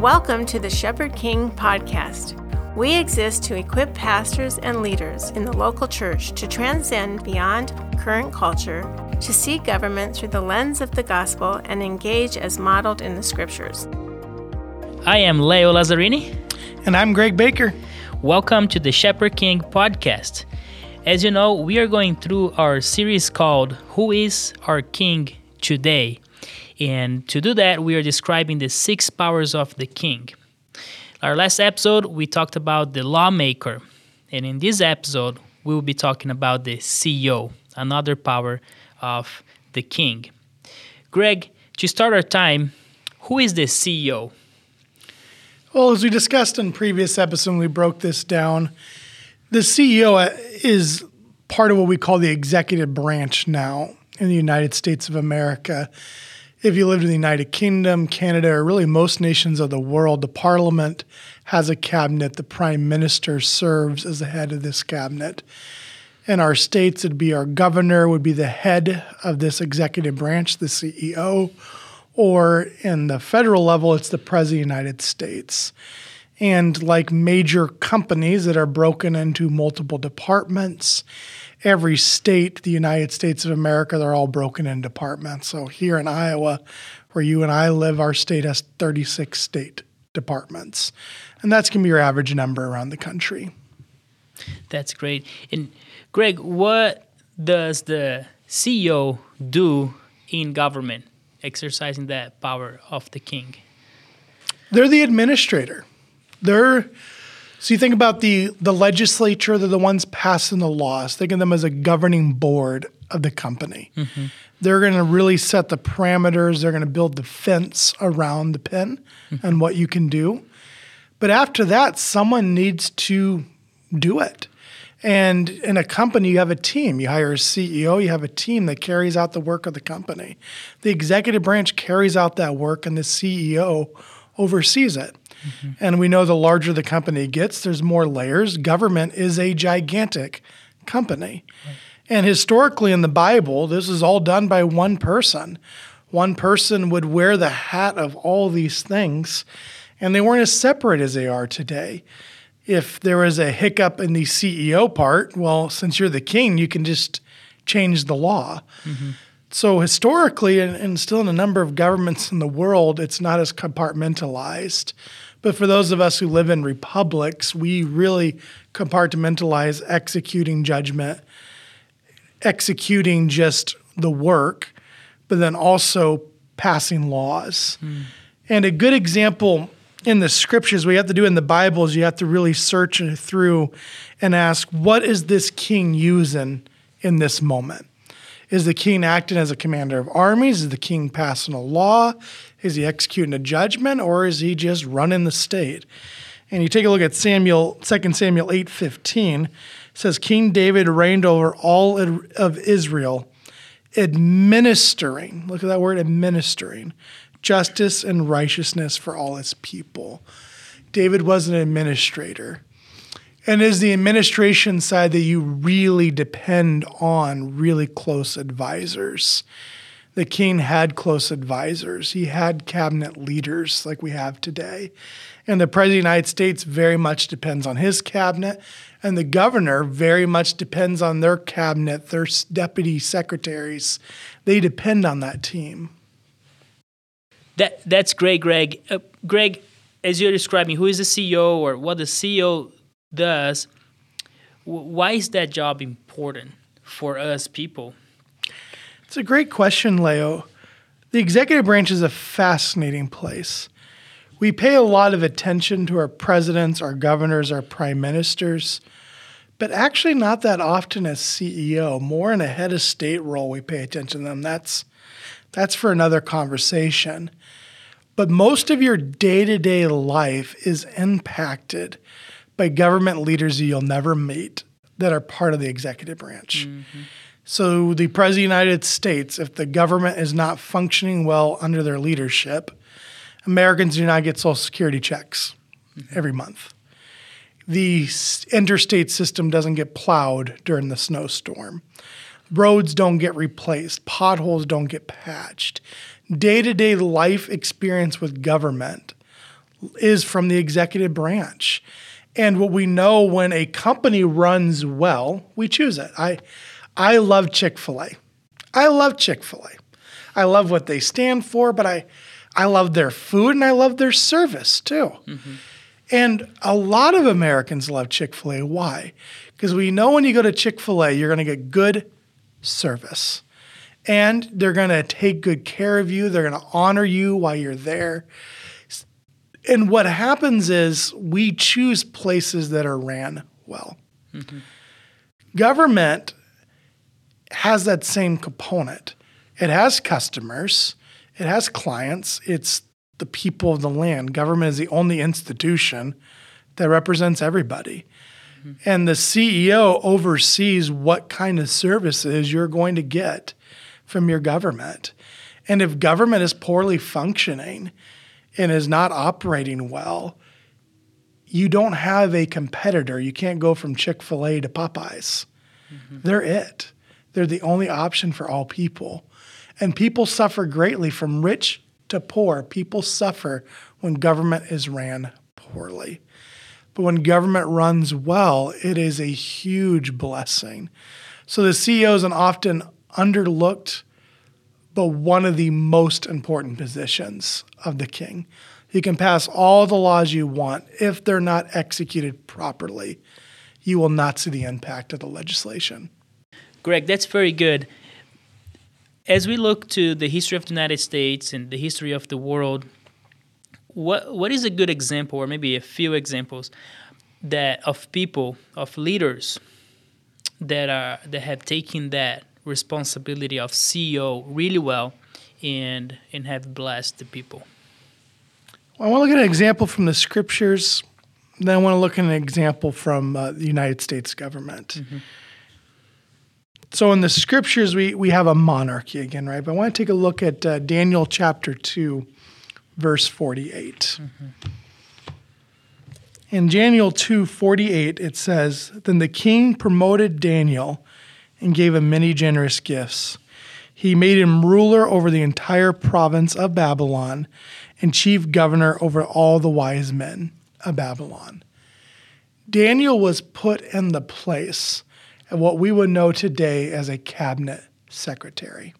Welcome to the Shepherd King podcast. We exist to equip pastors and leaders in the local church to transcend beyond current culture, to see government through the lens of the gospel, and engage as modeled in the scriptures. I am Leo Lazzarini. And I'm Greg Baker. Welcome to the Shepherd King podcast. As you know, we are going through our series called Who is Our King Today? And to do that, we are describing the six powers of the king. Our last episode, we talked about the lawmaker. And in this episode, we will be talking about the CEO, another power of the king. Greg, to start our time, who is the CEO? Well, as we discussed in previous episode, we broke this down. The CEO uh, is part of what we call the executive branch now in the United States of America if you lived in the United Kingdom, Canada, or really most nations of the world, the parliament has a cabinet. The prime minister serves as the head of this cabinet. In our states, it'd be our governor would be the head of this executive branch, the CEO, or in the federal level, it's the president of the United States. And like major companies that are broken into multiple departments, every state, the United States of America, they're all broken in departments. So here in Iowa, where you and I live, our state has 36 state departments. And that's going to be your average number around the country. That's great. And Greg, what does the CEO do in government, exercising that power of the king? They're the administrator. They're so you think about the the legislature, they're the ones passing the laws. Think of them as a governing board of the company. Mm-hmm. They're going to really set the parameters. They're going to build the fence around the pen mm-hmm. and what you can do. But after that, someone needs to do it. And in a company, you have a team. You hire a CEO, you have a team that carries out the work of the company. The executive branch carries out that work, and the CEO oversees it. Mm-hmm. And we know the larger the company gets, there's more layers. Government is a gigantic company. Right. And historically in the Bible, this is all done by one person. One person would wear the hat of all these things, and they weren't as separate as they are today. If there was a hiccup in the CEO part, well, since you're the king, you can just change the law. Mm-hmm. So historically, and, and, still in a number of governments in the world, it's not as compartmentalized. But for those of us who live in republics, we really compartmentalize executing judgment, executing just the work, but then also passing laws. Mm. And a good example in the scriptures, we have to do in the Bible is you have to really search through and ask, what is this king using in this moment? Is the king acting as a commander of armies? Is the king passing a law? Is he executing a judgment or is he just running the state? And you take a look at Samuel, 2 Samuel 8:15, says King David reigned over all of Israel, administering, look at that word administering, justice and righteousness for all his people. David was an administrator. And is the administration side that you really depend on really close advisors the king had close advisors. He had cabinet leaders like we have today. And the president of the United States very much depends on his cabinet. And the governor very much depends on their cabinet, their deputy secretaries. They depend on that team. That, that's great, Greg. Uh, Greg, as you're describing who is the CEO or what the CEO does, why is that job important for us people? It's a great question, Leo. The executive branch is a fascinating place. We pay a lot of attention to our presidents, our governors, our prime ministers, but actually not that often as CEO. More in a head of state role, we pay attention to them. That's that's for another conversation. But most of your day to day life is impacted by government leaders you'll never meet that are part of the executive branch. Mm-hmm. So, the President of the United States, if the government is not functioning well under their leadership, Americans do not get Social Security checks mm-hmm. every month. The interstate system doesn't get plowed during the snowstorm. Roads don't get replaced. Potholes don't get patched. Day to day life experience with government is from the executive branch. And what we know when a company runs well, we choose it. I I love Chick-fil-A. I love Chick-fil-A. I love what they stand for, but I I love their food and I love their service too. Mm-hmm. And a lot of Americans love Chick-fil-A. Why? Because we know when you go to Chick-fil-A, you're going to get good service. And they're going to take good care of you. They're going to honor you while you're there. And what happens is we choose places that are ran well. Mm-hmm. Government has that same component. It has customers, it has clients, it's the people of the land. Government is the only institution that represents everybody. Mm-hmm. And the CEO oversees what kind of services you're going to get from your government. And if government is poorly functioning and is not operating well, you don't have a competitor. You can't go from Chick fil A to Popeyes. Mm-hmm. They're it. They're the only option for all people. And people suffer greatly from rich to poor. People suffer when government is ran poorly. But when government runs well, it is a huge blessing. So the CEO is an often underlooked, but one of the most important positions of the king. You can pass all the laws you want. If they're not executed properly, you will not see the impact of the legislation. Greg, that's very good. As we look to the history of the United States and the history of the world, what what is a good example, or maybe a few examples, that of people, of leaders that are that have taken that responsibility of CEO really well and and have blessed the people? Well, I want to look at an example from the scriptures. Then I want to look at an example from uh, the United States government. Mm-hmm. So in the scriptures, we, we have a monarchy again, right? But I want to take a look at uh, Daniel chapter 2, verse 48. Mm-hmm. In Daniel 2 48, it says, Then the king promoted Daniel and gave him many generous gifts. He made him ruler over the entire province of Babylon and chief governor over all the wise men of Babylon. Daniel was put in the place of what we would know today as a cabinet secretary.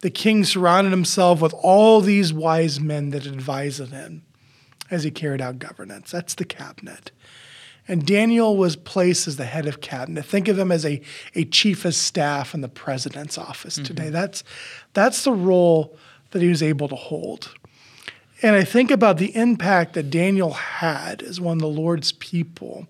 The king surrounded himself with all these wise men that advised him as he carried out governance. That's the cabinet. And Daniel was placed as the head of cabinet. Think of him as a, a chief of staff in the president's office mm-hmm. today. That's, that's the role that he was able to hold. And I think about the impact that Daniel had as one of the Lord's people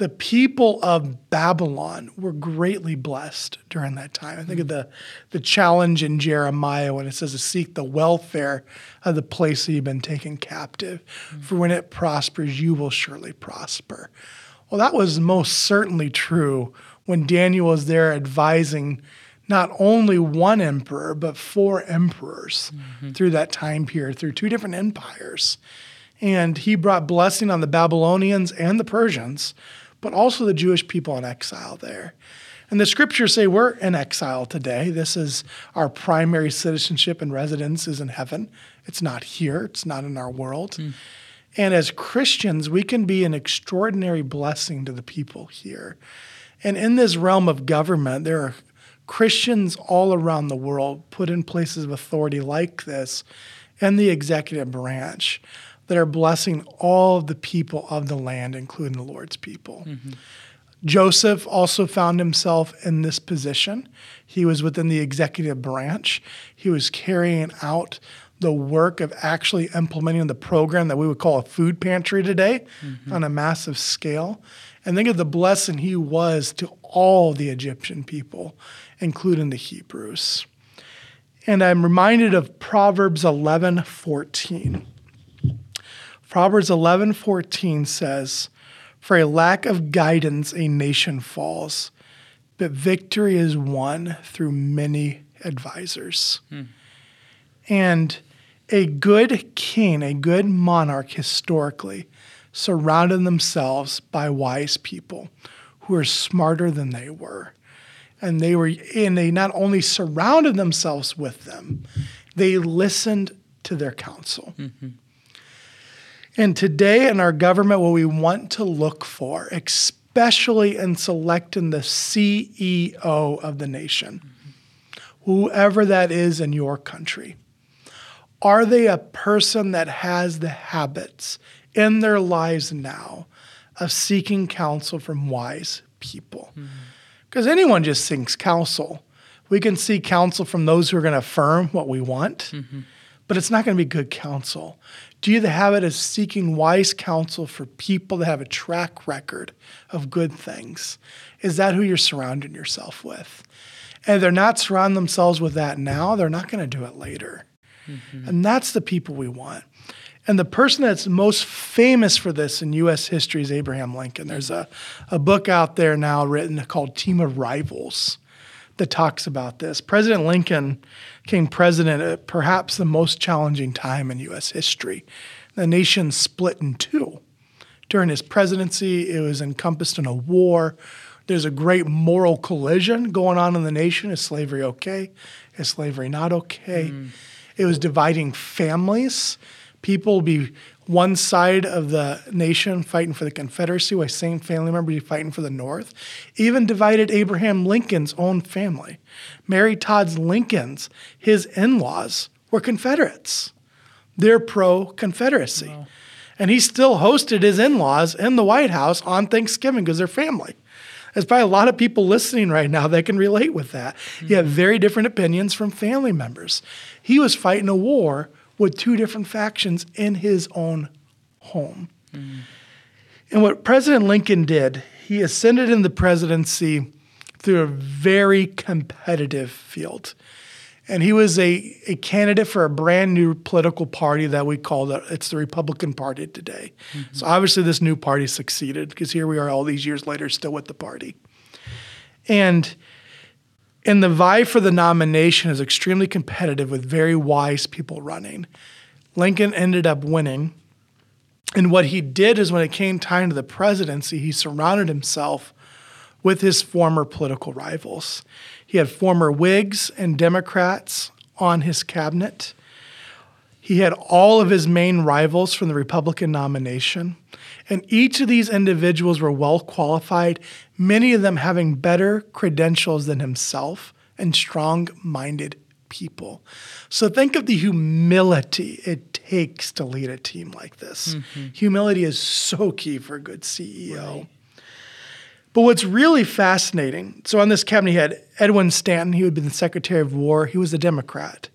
the people of Babylon were greatly blessed during that time. I think mm-hmm. of the, the challenge in Jeremiah when it says to seek the welfare of the place that you've been taken captive. Mm-hmm. For when it prospers, you will surely prosper. Well, that was most certainly true when Daniel was there advising not only one emperor, but four emperors mm-hmm. through that time period, through two different empires. And he brought blessing on the Babylonians and the Persians but also the Jewish people in exile there. And the scriptures say we're in exile today. This is our primary citizenship and residence is in heaven. It's not here, it's not in our world. Mm. And as Christians, we can be an extraordinary blessing to the people here. And in this realm of government, there are Christians all around the world put in places of authority like this and the executive branch that are blessing all of the people of the land, including the Lord's people. Mm-hmm. Joseph also found himself in this position. He was within the executive branch. He was carrying out the work of actually implementing the program that we would call a food pantry today mm-hmm. on a massive scale. And think of the blessing he was to all the Egyptian people, including the Hebrews. And I'm reminded of Proverbs 11 14. Proverbs 11:14 says, "For a lack of guidance a nation falls, but victory is won through many advisors." Hmm. And a good king, a good monarch historically surrounded themselves by wise people who were smarter than they were. And they were and they not only surrounded themselves with them, they listened to their counsel. Mm-hmm. And today in our government, what we want to look for, especially in selecting the CEO of the nation, whoever that is in your country, are they a person that has the habits in their lives now of seeking counsel from wise people? Because mm-hmm. anyone just seeks counsel. We can seek counsel from those who are going to affirm what we want, mm-hmm. but it's not going to be good counsel. Do you have the habit of seeking wise counsel for people that have a track record of good things? Is that who you're surrounding yourself with? And if they're not surrounding themselves with that now, they're not going to do it later. Mm-hmm. And that's the people we want. And the person that's most famous for this in U.S. history is Abraham Lincoln. There's a, a book out there now written called Team of Rivals that talks about this. President Lincoln became president at perhaps the most challenging time in U.S. history. The nation split in two. During his presidency, it was encompassed in a war. There's a great moral collision going on in the nation. Is slavery okay? Is slavery not okay? Mm. It was dividing families. People would be one side of the nation fighting for the Confederacy, while same family member be fighting for the North. Even divided Abraham Lincoln's own family. Mary Todd's Lincoln's, his in-laws were Confederates. They're pro-Confederacy. Wow. And he still hosted his in-laws in the White House on Thanksgiving because they're family. There's probably a lot of people listening right now that can relate with that. Mm-hmm. You have very different opinions from family members. He was fighting a war with two different factions in his own home. Mm-hmm. And what President Lincoln did, he ascended in the presidency through a very competitive field. And he was a, a candidate for a brand new political party that we call the, it's the Republican Party today. Mm-hmm. So obviously this new party succeeded because here we are all these years later still with the party. And and the vie for the nomination is extremely competitive with very wise people running. Lincoln ended up winning. And what he did is when it came time to the presidency, he surrounded himself with his former political rivals. He had former Whigs and Democrats on his cabinet. He had all of his main rivals from the Republican nomination. And each of these individuals were well qualified, many of them having better credentials than himself and strong minded people. So think of the humility it takes to lead a team like this. Mm-hmm. Humility is so key for a good CEO. Right. But what's really fascinating so on this cabinet, he had Edwin Stanton, he had been the Secretary of War, he was a Democrat.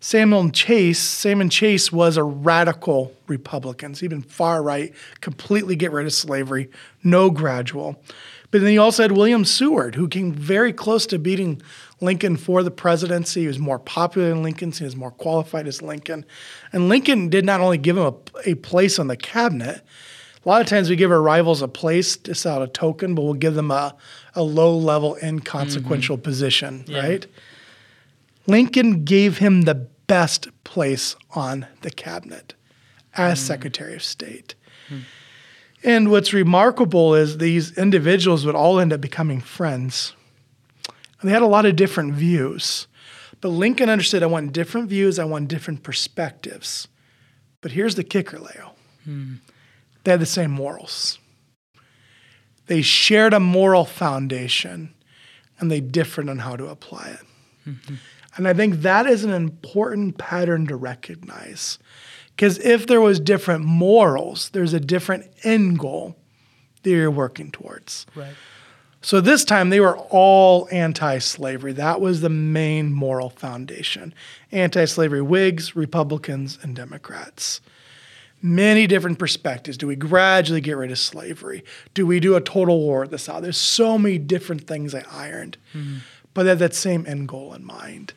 Samuel Chase, Salmon Chase was a radical Republican. So he'd been far right, completely get rid of slavery, no gradual. But then you also had William Seward, who came very close to beating Lincoln for the presidency. He was more popular than Lincoln, so he was more qualified as Lincoln. And Lincoln did not only give him a, a place on the cabinet, a lot of times we give our rivals a place just out a token, but we'll give them a, a low level, inconsequential mm-hmm. position, yeah. right? Lincoln gave him the best place on the cabinet as mm. Secretary of State. Mm. And what's remarkable is these individuals would all end up becoming friends. And they had a lot of different views. But Lincoln understood I want different views, I want different perspectives. But here's the kicker, Leo. Mm. They had the same morals. They shared a moral foundation and they differed on how to apply it. Mm-hmm. And I think that is an important pattern to recognize. Because if there was different morals, there's a different end goal that you're working towards. Right. So this time they were all anti-slavery. That was the main moral foundation. Anti-slavery Whigs, Republicans, and Democrats. Many different perspectives. Do we gradually get rid of slavery? Do we do a total war at the South? There's so many different things I ironed, mm-hmm. but they had that same end goal in mind.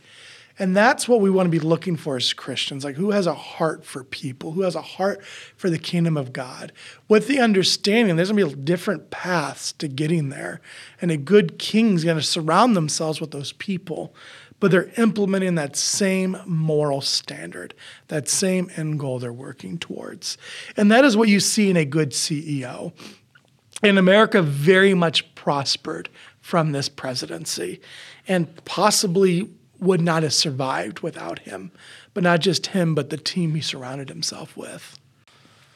And that's what we want to be looking for as Christians like who has a heart for people, who has a heart for the kingdom of God, with the understanding there's going to be different paths to getting there. And a good king is going to surround themselves with those people, but they're implementing that same moral standard, that same end goal they're working towards. And that is what you see in a good CEO. And America very much prospered from this presidency and possibly would not have survived without him. But not just him, but the team he surrounded himself with.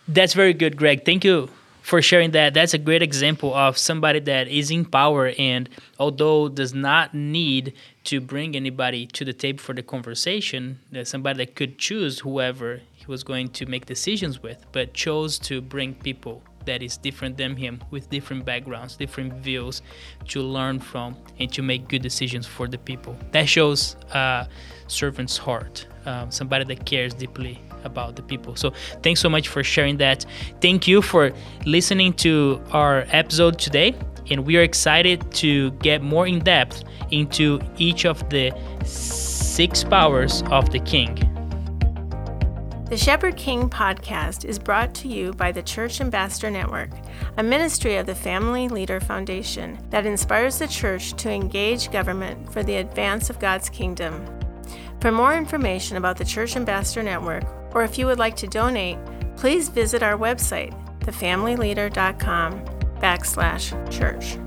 That's very good, Greg. Thank you for sharing that. That's a great example of somebody that is in power and although does not need to bring anybody to the table for the conversation, there's somebody that could choose whoever he was going to make decisions with, but chose to bring people that is different than him with different backgrounds, different views to learn from and to make good decisions for the people. That shows a servant's heart, um, somebody that cares deeply about the people. So thanks so much for sharing that. Thank you for listening to our episode today. And we are excited to get more in depth into each of the six powers of the king. The Shepherd King podcast is brought to you by the Church Ambassador Network, a ministry of the Family Leader Foundation that inspires the church to engage government for the advance of God's kingdom. For more information about the Church Ambassador Network, or if you would like to donate, please visit our website, thefamilyleader.com backslash church.